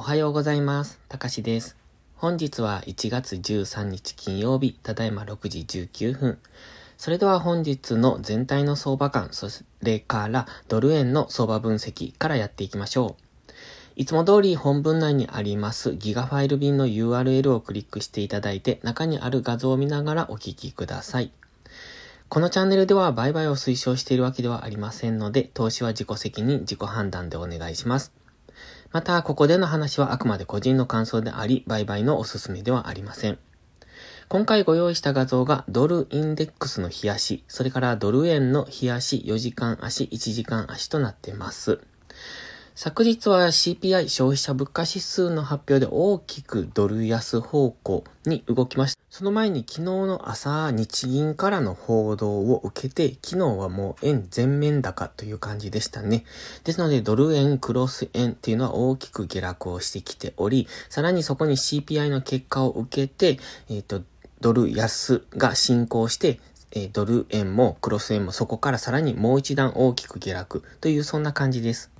おはようございます。たかしです。本日は1月13日金曜日、ただいま6時19分。それでは本日の全体の相場感、それからドル円の相場分析からやっていきましょう。いつも通り本文内にありますギガファイル便の URL をクリックしていただいて中にある画像を見ながらお聞きください。このチャンネルでは売買を推奨しているわけではありませんので、投資は自己責任、自己判断でお願いします。また、ここでの話はあくまで個人の感想であり、売買のおすすめではありません。今回ご用意した画像がドルインデックスの日足、それからドル円の日足、4時間足、1時間足となっています。昨日は CPI 消費者物価指数の発表で大きくドル安方向に動きました。その前に昨日の朝日銀からの報道を受けて昨日はもう円全面高という感じでしたね。ですのでドル円、クロス円っていうのは大きく下落をしてきており、さらにそこに CPI の結果を受けて、えっ、と、ドル安が進行して、えドル円もクロス円もそこからさらにもう一段大きく下落というそんな感じです。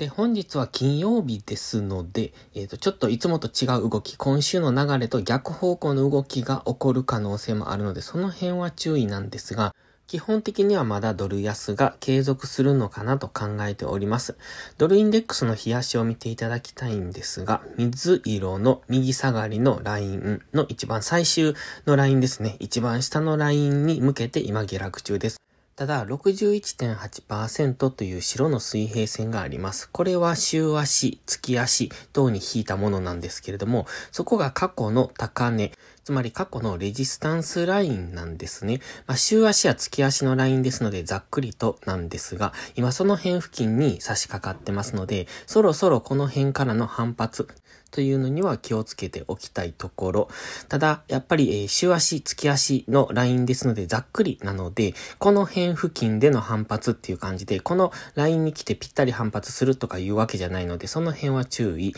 で、本日は金曜日ですので、えっ、と、ちょっといつもと違う動き、今週の流れと逆方向の動きが起こる可能性もあるので、その辺は注意なんですが、基本的にはまだドル安が継続するのかなと考えております。ドルインデックスの冷やしを見ていただきたいんですが、水色の右下がりのラインの一番最終のラインですね。一番下のラインに向けて今下落中です。ただ、61.8%という白の水平線があります。これは週足、月足等に引いたものなんですけれども、そこが過去の高値、つまり過去のレジスタンスラインなんですね。まあ、週足や月足のラインですのでざっくりとなんですが、今その辺付近に差し掛かってますので、そろそろこの辺からの反発、というのには気をつけておきたいところ。ただ、やっぱり、えー週足、月足のラインですので、ざっくりなので、この辺付近での反発っていう感じで、このラインに来てぴったり反発するとかいうわけじゃないので、その辺は注意。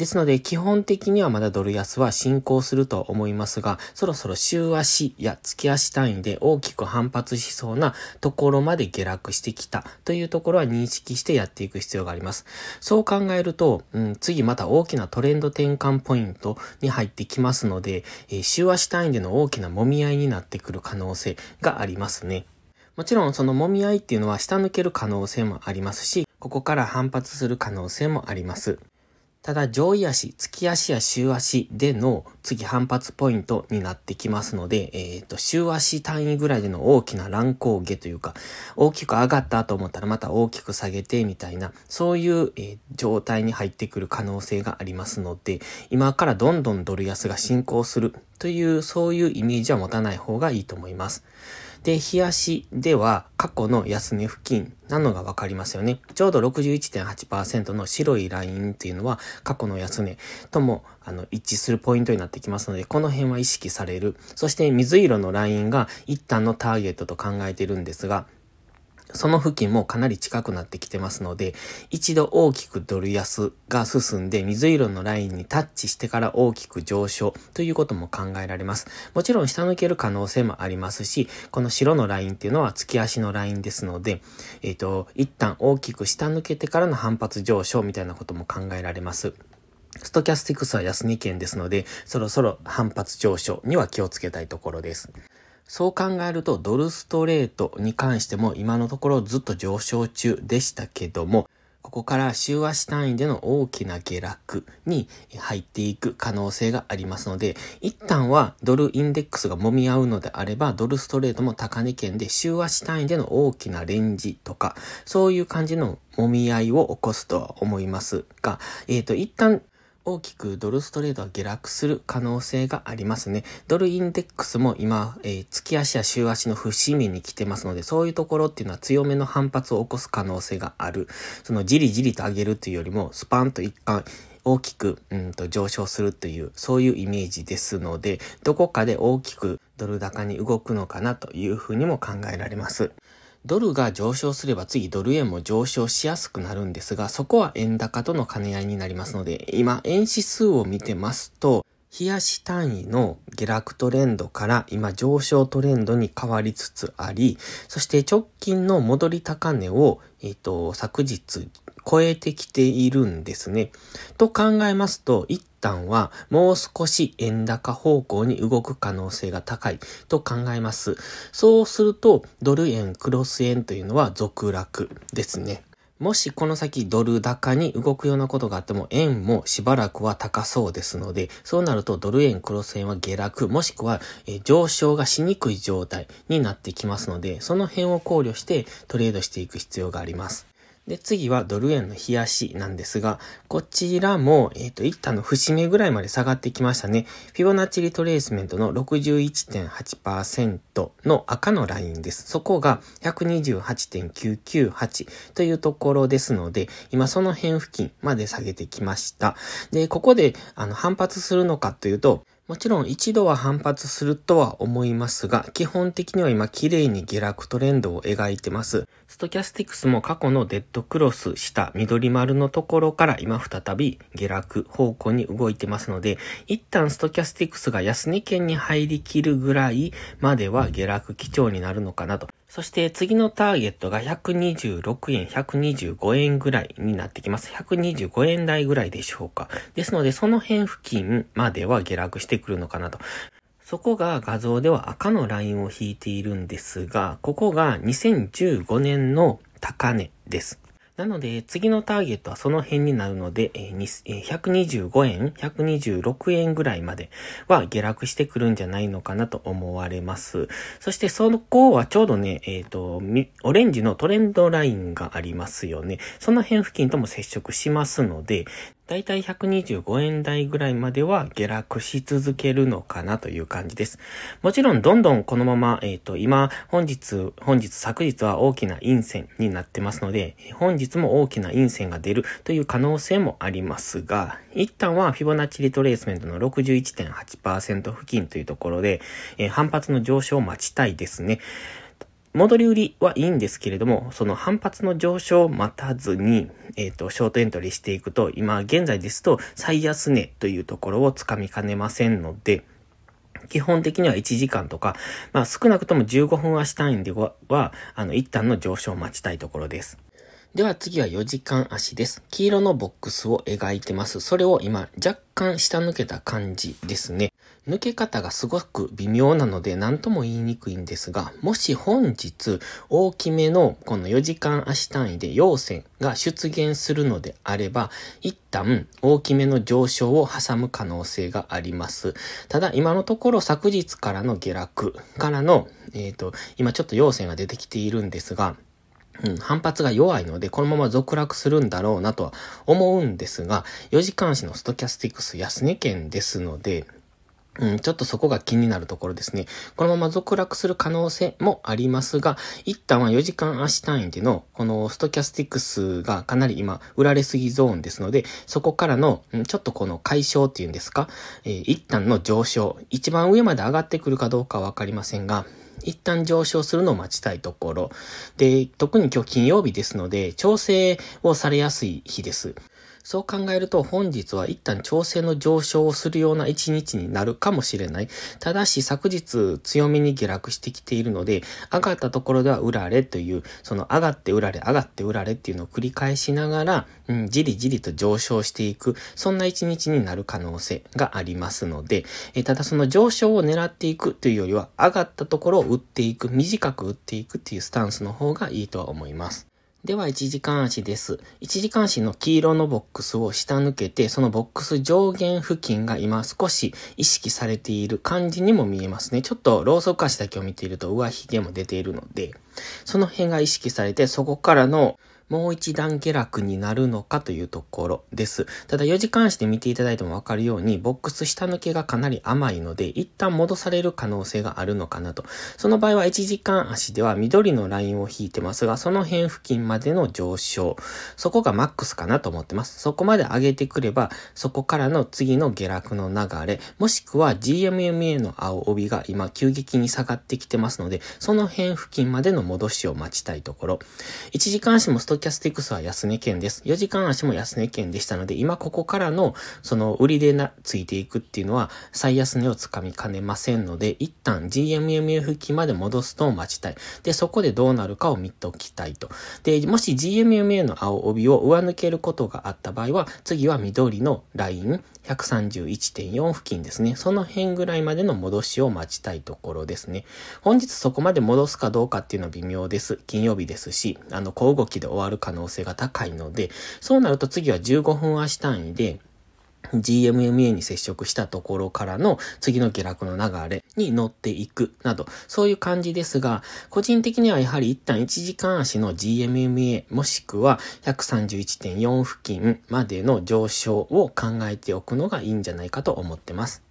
ですので、基本的にはまだドル安は進行すると思いますが、そろそろ週足や月足単位で大きく反発しそうなところまで下落してきたというところは認識してやっていく必要があります。そう考えると、うん、次また大きなトレンド転換ポイントに入ってきますので、えー週足単位での大きな揉み合いになってくる可能性がありますね。もちろんその揉み合いっていうのは下抜ける可能性もありますし、ここから反発する可能性もあります。ただ上位足、月足や週足での次反発ポイントになってきますので、えっ、と、週足単位ぐらいでの大きな乱高下というか、大きく上がったと思ったらまた大きく下げてみたいな、そういう、えー状態に入ってくる可能性がありますので、今からどんどんドル安が進行するという、そういうイメージは持たない方がいいと思います。で、日足では過去の安値付近なのがわかりますよね。ちょうど61.8%の白いラインっていうのは過去の安値ともあの一致するポイントになってきますので、この辺は意識される。そして水色のラインが一旦のターゲットと考えているんですが、その付近もかなり近くなってきてますので、一度大きくドル安が進んで水色のラインにタッチしてから大きく上昇ということも考えられます。もちろん下抜ける可能性もありますし、この白のラインっていうのは月足のラインですので、えっ、と、一旦大きく下抜けてからの反発上昇みたいなことも考えられます。ストキャスティクスは安値圏ですので、そろそろ反発上昇には気をつけたいところです。そう考えると、ドルストレートに関しても今のところずっと上昇中でしたけども、ここから週足単位での大きな下落に入っていく可能性がありますので、一旦はドルインデックスが揉み合うのであれば、ドルストレートも高値圏で週足単位での大きなレンジとか、そういう感じの揉み合いを起こすとは思いますが、えっ、と、一旦大きくドルストレートは下落する可能性がありますね。ドルインデックスも今、えー月足や週足の節目に来てますので、そういうところっていうのは強めの反発を起こす可能性がある。そのじりじりと上げるというよりも、スパンと一貫大きく、うん、と上昇するという、そういうイメージですので、どこかで大きくドル高に動くのかなというふうにも考えられます。ドルが上昇すれば次ドル円も上昇しやすくなるんですが、そこは円高との兼ね合いになりますので、今円指数を見てますと、日足単位の下落トレンドから今上昇トレンドに変わりつつあり、そして直近の戻り高値を、えっ、と、昨日超えてきているんですね。と考えますと、一旦はもう少し円高方向に動く可能性が高いと考えます。そうすると、ドル円、クロス円というのは続落ですね。もしこの先ドル高に動くようなことがあっても円もしばらくは高そうですので、そうなるとドル円クロス円は下落、もしくは上昇がしにくい状態になってきますので、その辺を考慮してトレードしていく必要があります。で、次はドル円の冷やしなんですが、こちらも、えっ、ー、と、一旦の節目ぐらいまで下がってきましたね。フィボナッチリトレースメントの61.8%の赤のラインです。そこが128.998というところですので、今その辺付近まで下げてきました。で、ここで、あの、反発するのかというと、もちろん一度は反発するとは思いますが、基本的には今綺麗に下落トレンドを描いてます。ストキャスティクスも過去のデッドクロスした緑丸のところから今再び下落方向に動いてますので、一旦ストキャスティクスが安値圏に入りきるぐらいまでは下落基調になるのかなと。そして次のターゲットが126円、125円ぐらいになってきます。125円台ぐらいでしょうか。ですので、その辺付近までは下落してくるのかなと。そこが画像では赤のラインを引いているんですが、ここが2015年の高値です。なので、次のターゲットはその辺になるので、えー、125円、126円ぐらいまでは下落してくるんじゃないのかなと思われます。そしてその後はちょうどね、えっ、ー、と、オレンジのトレンドラインがありますよね。その辺付近とも接触しますので、だいたい125円台ぐらいまでは下落し続けるのかなという感じです。もちろんどんどんこのまま、えっ、ー、と、今、本日、本日、昨日は大きな陰線になってますので、本日も大きな陰線が出るという可能性もありますが、一旦はフィボナッチリトレースメントの61.8%付近というところで、えー、反発の上昇を待ちたいですね。戻り売りはいいんですけれども、その反発の上昇を待たずに、えっ、ー、と、ショートエントリーしていくと、今現在ですと最安値というところをつかみかねませんので、基本的には1時間とか、まあ少なくとも15分足単位では、あの、一旦の上昇を待ちたいところです。では次は4時間足です。黄色のボックスを描いてます。それを今若干下抜けた感じですね。抜け方がすごく微妙なので何とも言いにくいんですが、もし本日大きめのこの4時間足単位で陽線が出現するのであれば、一旦大きめの上昇を挟む可能性があります。ただ今のところ昨日からの下落からの、えっ、ー、と、今ちょっと陽線が出てきているんですが、うん、反発が弱いので、このまま続落するんだろうなとは思うんですが、4時間足のストキャスティクス安値圏ですので、うん、ちょっとそこが気になるところですね。このまま続落する可能性もありますが、一旦は4時間足単位での、このストキャスティクスがかなり今、売られすぎゾーンですので、そこからの、ちょっとこの解消っていうんですか、えー、一旦の上昇、一番上まで上がってくるかどうかわかりませんが、一旦上昇するのを待ちたいところ。で、特に今日金曜日ですので、調整をされやすい日です。そう考えると本日は一旦調整の上昇をするような一日になるかもしれない。ただし昨日強めに下落してきているので、上がったところでは売られという、その上がって売られ、上がって売られっていうのを繰り返しながら、うん、じりじりと上昇していく、そんな一日になる可能性がありますので、えただその上昇を狙っていくというよりは、上がったところを売っていく、短く売っていくっていうスタンスの方がいいとは思います。では、1時間足です。1時間足の黄色のボックスを下抜けて、そのボックス上限付近が今少し意識されている感じにも見えますね。ちょっとローソク足だけを見ていると上髭も出ているので、その辺が意識されて、そこからのもう一段下落になるのかというところです。ただ4時間足で見ていただいてもわかるように、ボックス下抜けがかなり甘いので、一旦戻される可能性があるのかなと。その場合は1時間足では緑のラインを引いてますが、その辺付近までの上昇。そこがマックスかなと思ってます。そこまで上げてくれば、そこからの次の下落の流れ、もしくは GMMA の青帯が今急激に下がってきてますので、その辺付近までの戻しを待ちたいところ。1時間足もストキャスティクスは安値圏です。4時間足も安値圏でしたので、今ここからの、その売りでな、ついていくっていうのは、最安値をつかみかねませんので、一旦 GMMA 付近まで戻すとを待ちたい。で、そこでどうなるかを見ておきたいと。で、もし GMMA の青帯を上抜けることがあった場合は、次は緑のライン、131.4付近ですね。その辺ぐらいまでの戻しを待ちたいところですね。本日そこまで戻すかどうかっていうのは微妙です。金曜日ですし、あの、小動きで終わわる可能性が高いので、そうなると次は15分足単位で、GMMA に接触したところからの次の下落の流れに乗っていくなど、そういう感じですが、個人的にはやはり一旦1時間足の GMMA もしくは131.4付近までの上昇を考えておくのがいいんじゃないかと思ってます。